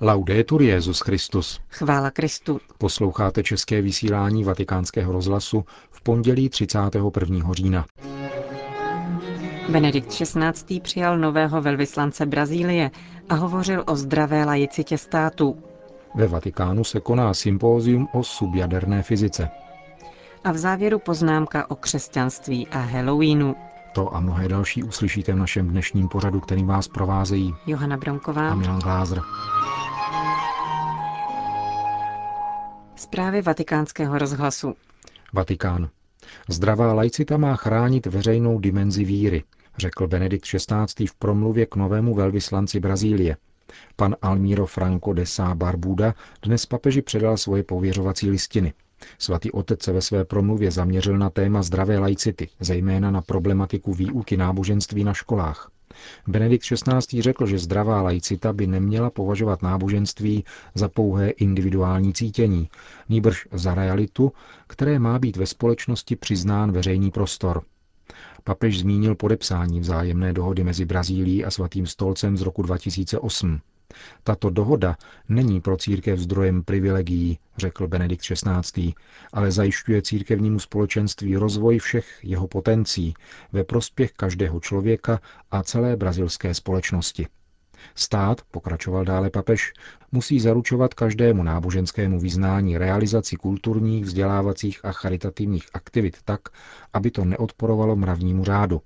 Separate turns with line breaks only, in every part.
Laudetur Jezus Christus.
Chvála Kristu.
Posloucháte české vysílání Vatikánského rozhlasu v pondělí 31. října.
Benedikt XVI. přijal nového velvyslance Brazílie a hovořil o zdravé lajicitě státu.
Ve Vatikánu se koná sympózium o subjaderné fyzice.
A v závěru poznámka o křesťanství a Halloweenu.
To a mnohé další uslyšíte v našem dnešním pořadu, který vás provázejí
Johana Bronková
a Milan Glázer.
Zprávy vatikánského rozhlasu.
Vatikán. Zdravá laicita má chránit veřejnou dimenzi víry, řekl Benedikt XVI. v promluvě k novému velvyslanci Brazílie. Pan Almíro Franco de Sá Barbuda dnes papeži předal svoje pověřovací listiny. Svatý otec se ve své promluvě zaměřil na téma zdravé laicity, zejména na problematiku výuky náboženství na školách. Benedikt XVI. řekl, že zdravá laicita by neměla považovat náboženství za pouhé individuální cítění, nýbrž za realitu, které má být ve společnosti přiznán veřejný prostor. Papež zmínil podepsání vzájemné dohody mezi Brazílií a Svatým stolcem z roku 2008. Tato dohoda není pro církev zdrojem privilegií, řekl Benedikt XVI., ale zajišťuje církevnímu společenství rozvoj všech jeho potencí ve prospěch každého člověka a celé brazilské společnosti. Stát, pokračoval dále papež, musí zaručovat každému náboženskému vyznání realizaci kulturních, vzdělávacích a charitativních aktivit tak, aby to neodporovalo mravnímu řádu.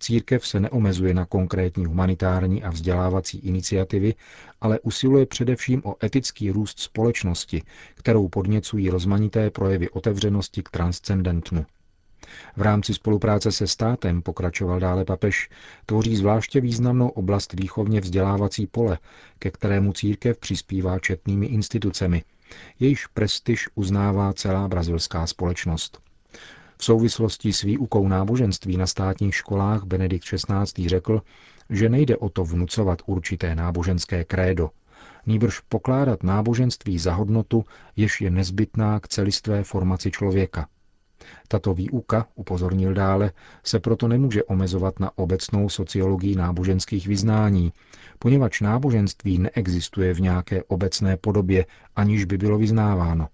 Církev se neomezuje na konkrétní humanitární a vzdělávací iniciativy, ale usiluje především o etický růst společnosti, kterou podněcují rozmanité projevy otevřenosti k transcendentnu. V rámci spolupráce se státem, pokračoval dále papež, tvoří zvláště významnou oblast výchovně vzdělávací pole, ke kterému církev přispívá četnými institucemi, jejíž prestiž uznává celá brazilská společnost. V souvislosti s výukou náboženství na státních školách Benedikt XVI. řekl, že nejde o to vnucovat určité náboženské krédo, nýbrž pokládat náboženství za hodnotu, jež je nezbytná k celistvé formaci člověka. Tato výuka, upozornil dále, se proto nemůže omezovat na obecnou sociologii náboženských vyznání, poněvadž náboženství neexistuje v nějaké obecné podobě, aniž by bylo vyznáváno.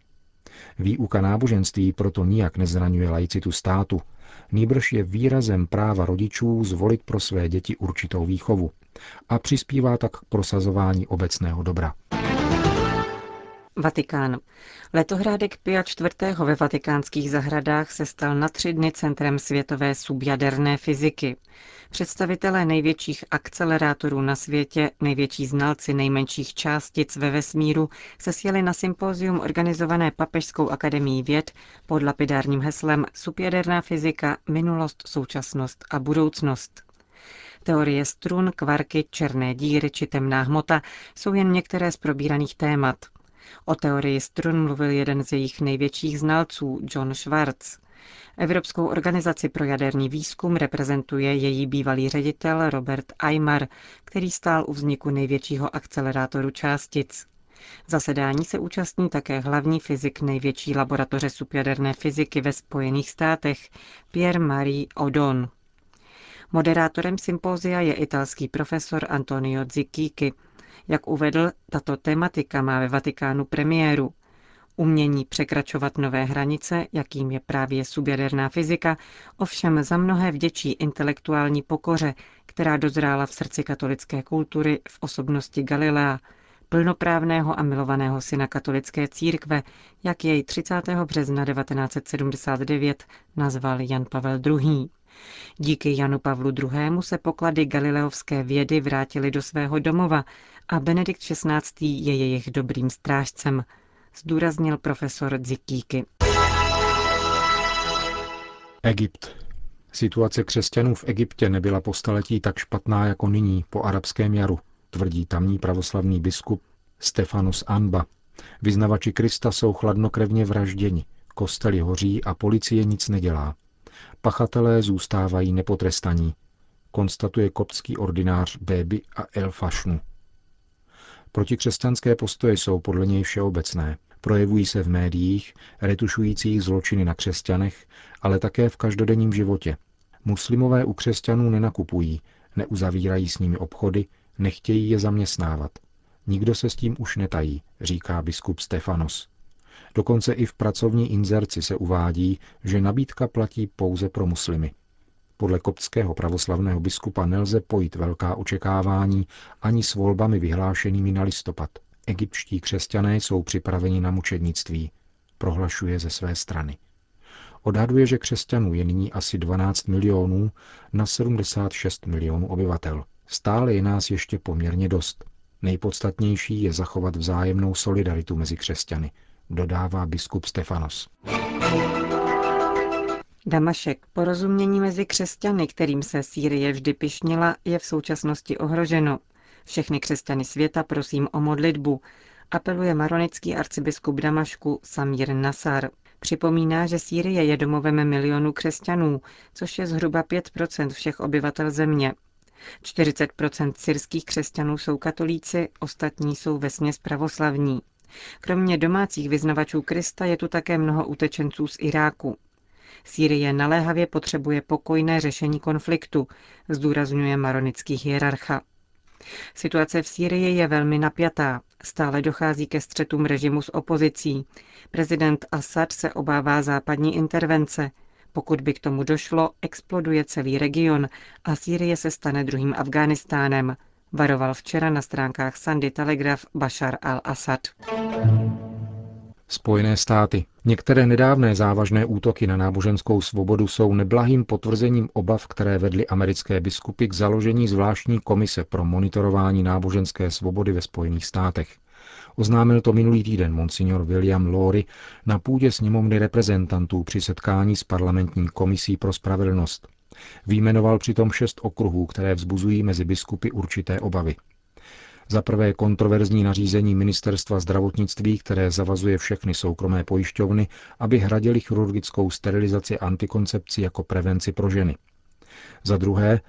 Výuka náboženství proto nijak nezraňuje laicitu státu, nýbrž je výrazem práva rodičů zvolit pro své děti určitou výchovu a přispívá tak k prosazování obecného dobra.
Vatikán. Letohrádek Pia IV. ve vatikánských zahradách se stal na tři dny centrem světové subjaderné fyziky. Představitelé největších akcelerátorů na světě, největší znalci nejmenších částic ve vesmíru, se sjeli na sympózium organizované Papežskou akademií věd pod lapidárním heslem Subjaderná fyzika, minulost, současnost a budoucnost. Teorie strun, kvarky, černé díry či temná hmota jsou jen některé z probíraných témat – O teorii strun mluvil jeden z jejich největších znalců, John Schwartz. Evropskou organizaci pro jaderný výzkum reprezentuje její bývalý ředitel Robert Aymar, který stál u vzniku největšího akcelerátoru částic. Zasedání se účastní také hlavní fyzik největší laboratoře subjaderné fyziky ve Spojených státech, Pierre-Marie Odon. Moderátorem sympózia je italský profesor Antonio Zicchiki, jak uvedl, tato tematika má ve Vatikánu premiéru. Umění překračovat nové hranice, jakým je právě subjaderná fyzika, ovšem za mnohé vděčí intelektuální pokoře, která dozrála v srdci katolické kultury v osobnosti Galilea, plnoprávného a milovaného syna katolické církve, jak jej 30. března 1979 nazval Jan Pavel II. Díky Janu Pavlu II. se poklady galileovské vědy vrátily do svého domova a Benedikt XVI. je jejich dobrým strážcem, zdůraznil profesor Zikíky.
Egypt. Situace křesťanů v Egyptě nebyla po staletí tak špatná jako nyní po arabském jaru, tvrdí tamní pravoslavný biskup Stefanus Anba. Vyznavači Krista jsou chladnokrevně vražděni, kostely hoří a policie nic nedělá. Pachatelé zůstávají nepotrestaní, konstatuje koptský ordinář Béby a El Fashnu. Protikřesťanské postoje jsou podle něj všeobecné. Projevují se v médiích, retušujících zločiny na křesťanech, ale také v každodenním životě. Muslimové u křesťanů nenakupují, neuzavírají s nimi obchody, nechtějí je zaměstnávat. Nikdo se s tím už netají, říká biskup Stefanos. Dokonce i v pracovní inzerci se uvádí, že nabídka platí pouze pro muslimy. Podle koptského pravoslavného biskupa nelze pojít velká očekávání ani s volbami vyhlášenými na listopad. Egyptští křesťané jsou připraveni na mučednictví, prohlašuje ze své strany. Odhaduje, že křesťanů je nyní asi 12 milionů na 76 milionů obyvatel. Stále je nás ještě poměrně dost. Nejpodstatnější je zachovat vzájemnou solidaritu mezi křesťany, dodává biskup Stefanos.
Damašek, porozumění mezi křesťany, kterým se Sýrie vždy pišnila, je v současnosti ohroženo. Všechny křesťany světa prosím o modlitbu, apeluje maronický arcibiskup Damašku Samir Nasar. Připomíná, že Sýrie je domovem milionů křesťanů, což je zhruba 5% všech obyvatel země. 40% syrských křesťanů jsou katolíci, ostatní jsou vesměs pravoslavní. Kromě domácích vyznavačů Krista je tu také mnoho utečenců z Iráku. Sýrie naléhavě potřebuje pokojné řešení konfliktu, zdůrazňuje maronický hierarcha. Situace v Sýrii je velmi napjatá. Stále dochází ke střetům režimu s opozicí. Prezident Assad se obává západní intervence. Pokud by k tomu došlo, exploduje celý region a Sýrie se stane druhým Afghánistánem, varoval včera na stránkách Sandy Telegraph Bashar al-Assad.
Spojené státy. Některé nedávné závažné útoky na náboženskou svobodu jsou neblahým potvrzením obav, které vedly americké biskupy k založení zvláštní komise pro monitorování náboženské svobody ve Spojených státech. Oznámil to minulý týden monsignor William Lowry na půdě sněmovny reprezentantů při setkání s parlamentní komisí pro spravedlnost. Výjmenoval přitom šest okruhů, které vzbuzují mezi biskupy určité obavy. Za prvé kontroverzní nařízení ministerstva zdravotnictví, které zavazuje všechny soukromé pojišťovny, aby hradili chirurgickou sterilizaci antikoncepci jako prevenci pro ženy. Za druhé,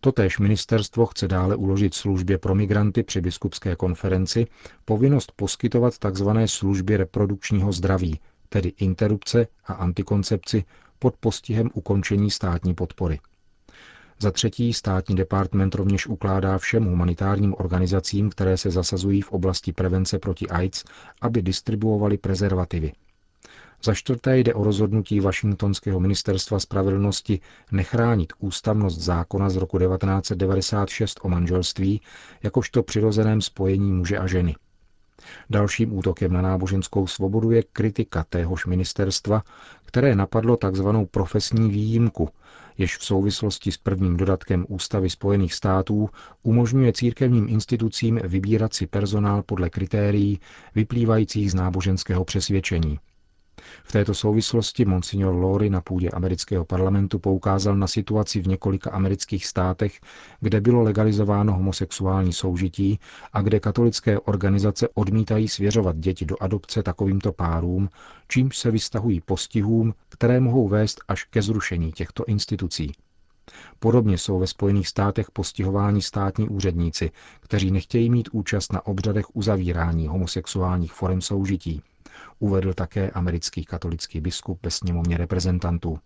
totéž ministerstvo chce dále uložit službě pro migranty při biskupské konferenci povinnost poskytovat tzv. služby reprodukčního zdraví, tedy interrupce a antikoncepci pod postihem ukončení státní podpory. Za třetí, státní department rovněž ukládá všem humanitárním organizacím, které se zasazují v oblasti prevence proti AIDS, aby distribuovali prezervativy. Za čtvrté jde o rozhodnutí Washingtonského ministerstva spravedlnosti nechránit ústavnost zákona z roku 1996 o manželství jakožto přirozeném spojení muže a ženy. Dalším útokem na náboženskou svobodu je kritika téhož ministerstva, které napadlo tzv. profesní výjimku, jež v souvislosti s prvním dodatkem Ústavy Spojených států umožňuje církevním institucím vybírat si personál podle kritérií vyplývajících z náboženského přesvědčení. V této souvislosti monsignor Lori na půdě amerického parlamentu poukázal na situaci v několika amerických státech, kde bylo legalizováno homosexuální soužití a kde katolické organizace odmítají svěřovat děti do adopce takovýmto párům, čímž se vystahují postihům, které mohou vést až ke zrušení těchto institucí. Podobně jsou ve Spojených státech postihováni státní úředníci, kteří nechtějí mít účast na obřadech uzavírání homosexuálních forem soužití uvedl také americký katolický biskup ve sněmovně reprezentantů.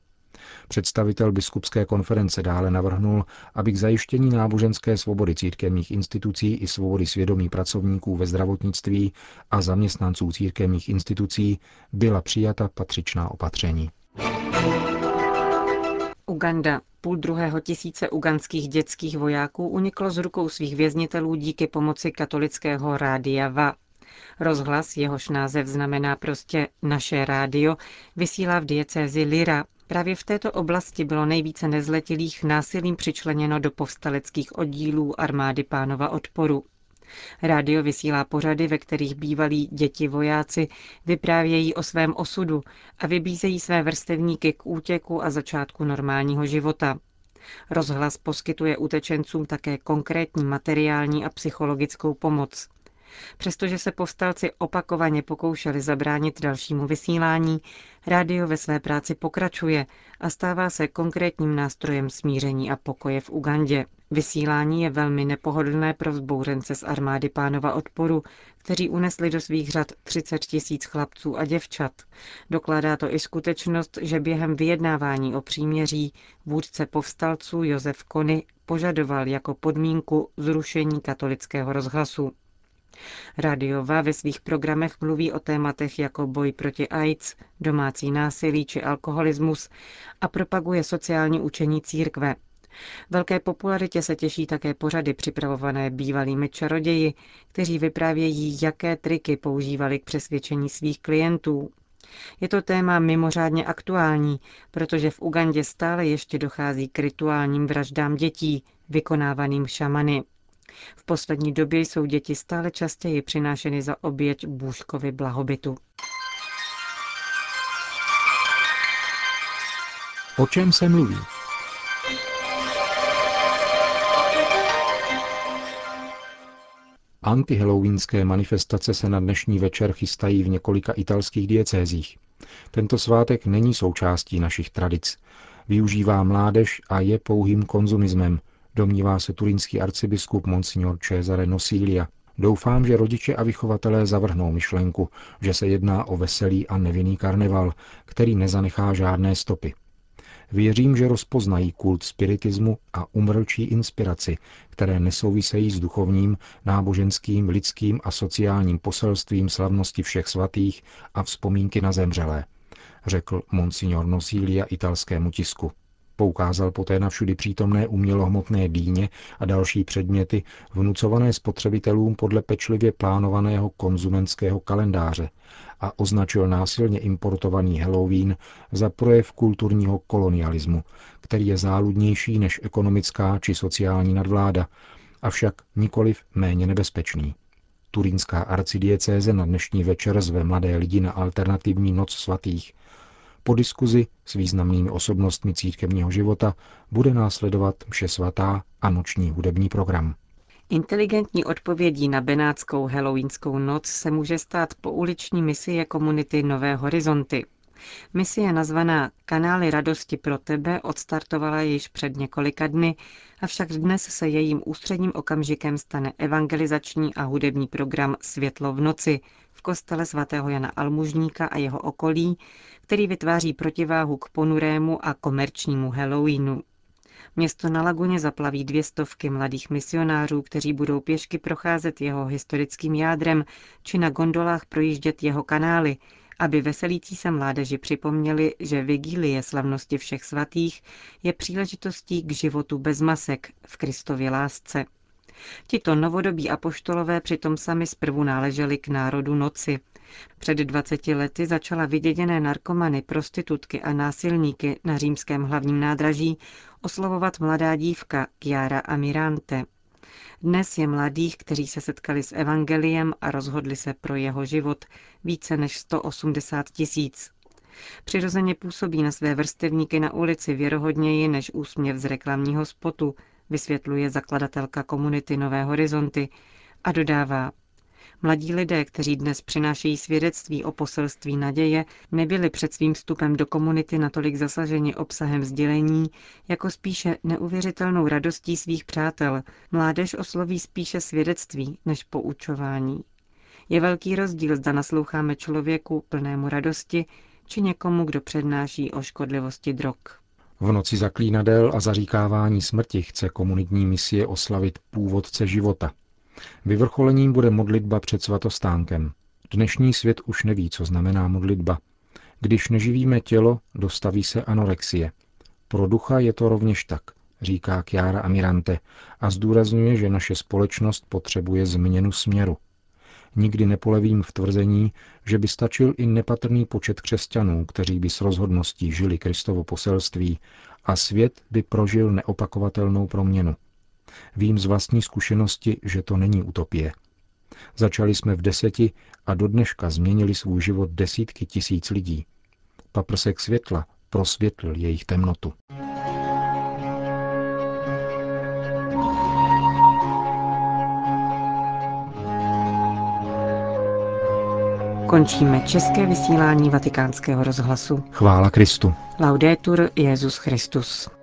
Představitel biskupské konference dále navrhnul, aby k zajištění náboženské svobody církevních institucí i svobody svědomí pracovníků ve zdravotnictví a zaměstnanců církevních institucí byla přijata patřičná opatření.
Uganda. Půl druhého tisíce uganských dětských vojáků uniklo z rukou svých věznitelů díky pomoci katolického rádia VA. Rozhlas, jehož název znamená prostě naše rádio, vysílá v diecézi Lira. Právě v této oblasti bylo nejvíce nezletilých násilím přičleněno do povstaleckých oddílů armády pánova odporu. Rádio vysílá pořady, ve kterých bývalí děti vojáci vyprávějí o svém osudu a vybízejí své vrstevníky k útěku a začátku normálního života. Rozhlas poskytuje utečencům také konkrétní materiální a psychologickou pomoc. Přestože se povstalci opakovaně pokoušeli zabránit dalšímu vysílání, rádio ve své práci pokračuje a stává se konkrétním nástrojem smíření a pokoje v Ugandě. Vysílání je velmi nepohodlné pro vzbourence z armády pánova odporu, kteří unesli do svých řad 30 tisíc chlapců a děvčat. Dokládá to i skutečnost, že během vyjednávání o příměří vůdce povstalců Josef Kony požadoval jako podmínku zrušení katolického rozhlasu. Radiova ve svých programech mluví o tématech jako boj proti AIDS, domácí násilí či alkoholismus a propaguje sociální učení církve. Velké popularitě se těší také pořady připravované bývalými čaroději, kteří vyprávějí, jaké triky používali k přesvědčení svých klientů. Je to téma mimořádně aktuální, protože v Ugandě stále ještě dochází k rituálním vraždám dětí, vykonávaným šamany. V poslední době jsou děti stále častěji přinášeny za oběť bůžkovi blahobytu.
O čem se mluví? Antihalloweenské manifestace se na dnešní večer chystají v několika italských diecézích. Tento svátek není součástí našich tradic. Využívá mládež a je pouhým konzumismem, domnívá se turínský arcibiskup Monsignor Cesare Nosilia. Doufám, že rodiče a vychovatelé zavrhnou myšlenku, že se jedná o veselý a nevinný karneval, který nezanechá žádné stopy. Věřím, že rozpoznají kult spiritismu a umrlčí inspiraci, které nesouvisejí s duchovním, náboženským, lidským a sociálním poselstvím slavnosti všech svatých a vzpomínky na zemřelé, řekl monsignor Nosilia italskému tisku. Poukázal poté na všudy přítomné umělohmotné dýně a další předměty vnucované spotřebitelům podle pečlivě plánovaného konzumentského kalendáře a označil násilně importovaný Halloween za projev kulturního kolonialismu, který je záludnější než ekonomická či sociální nadvláda, avšak nikoliv méně nebezpečný. Turínská arcidiecéze na dnešní večer zve mladé lidi na alternativní noc svatých, po diskuzi s významnými osobnostmi církevního života bude následovat mše svatá a noční hudební program.
Inteligentní odpovědí na benátskou halloweenskou noc se může stát pouliční misie komunity Nové horizonty. Misie nazvaná Kanály radosti pro tebe odstartovala již před několika dny, avšak dnes se jejím ústředním okamžikem stane evangelizační a hudební program Světlo v noci v kostele svatého Jana Almužníka a jeho okolí, který vytváří protiváhu k ponurému a komerčnímu Halloweenu. Město na laguně zaplaví dvě stovky mladých misionářů, kteří budou pěšky procházet jeho historickým jádrem či na gondolách projíždět jeho kanály, aby veselící se mládeži připomněli, že vigílie slavnosti všech svatých je příležitostí k životu bez masek v Kristově lásce. Tito novodobí apoštolové přitom sami zprvu náleželi k národu noci. Před 20 lety začala vyděděné narkomany, prostitutky a násilníky na římském hlavním nádraží oslovovat mladá dívka Chiara Amirante. Dnes je mladých, kteří se setkali s evangeliem a rozhodli se pro jeho život, více než 180 tisíc. Přirozeně působí na své vrstevníky na ulici věrohodněji než úsměv z reklamního spotu, vysvětluje zakladatelka komunity Nové horizonty a dodává, Mladí lidé, kteří dnes přinášejí svědectví o poselství naděje, nebyli před svým vstupem do komunity natolik zasaženi obsahem sdělení, jako spíše neuvěřitelnou radostí svých přátel. Mládež osloví spíše svědectví než poučování. Je velký rozdíl, zda nasloucháme člověku plnému radosti, či někomu, kdo přednáší o škodlivosti drog.
V noci zaklínadel a zaříkávání smrti chce komunitní misie oslavit původce života. Vyvrcholením bude modlitba před svatostánkem. Dnešní svět už neví, co znamená modlitba. Když neživíme tělo, dostaví se anorexie. Pro ducha je to rovněž tak, říká Chiara Amirante a zdůrazňuje, že naše společnost potřebuje změnu směru. Nikdy nepolevím v tvrzení, že by stačil i nepatrný počet křesťanů, kteří by s rozhodností žili Kristovo poselství a svět by prožil neopakovatelnou proměnu. Vím z vlastní zkušenosti, že to není utopie. Začali jsme v deseti a do dneška změnili svůj život desítky tisíc lidí. Paprsek světla prosvětlil jejich temnotu.
Končíme české vysílání vatikánského rozhlasu.
Chvála Kristu.
Laudetur Jezus Christus.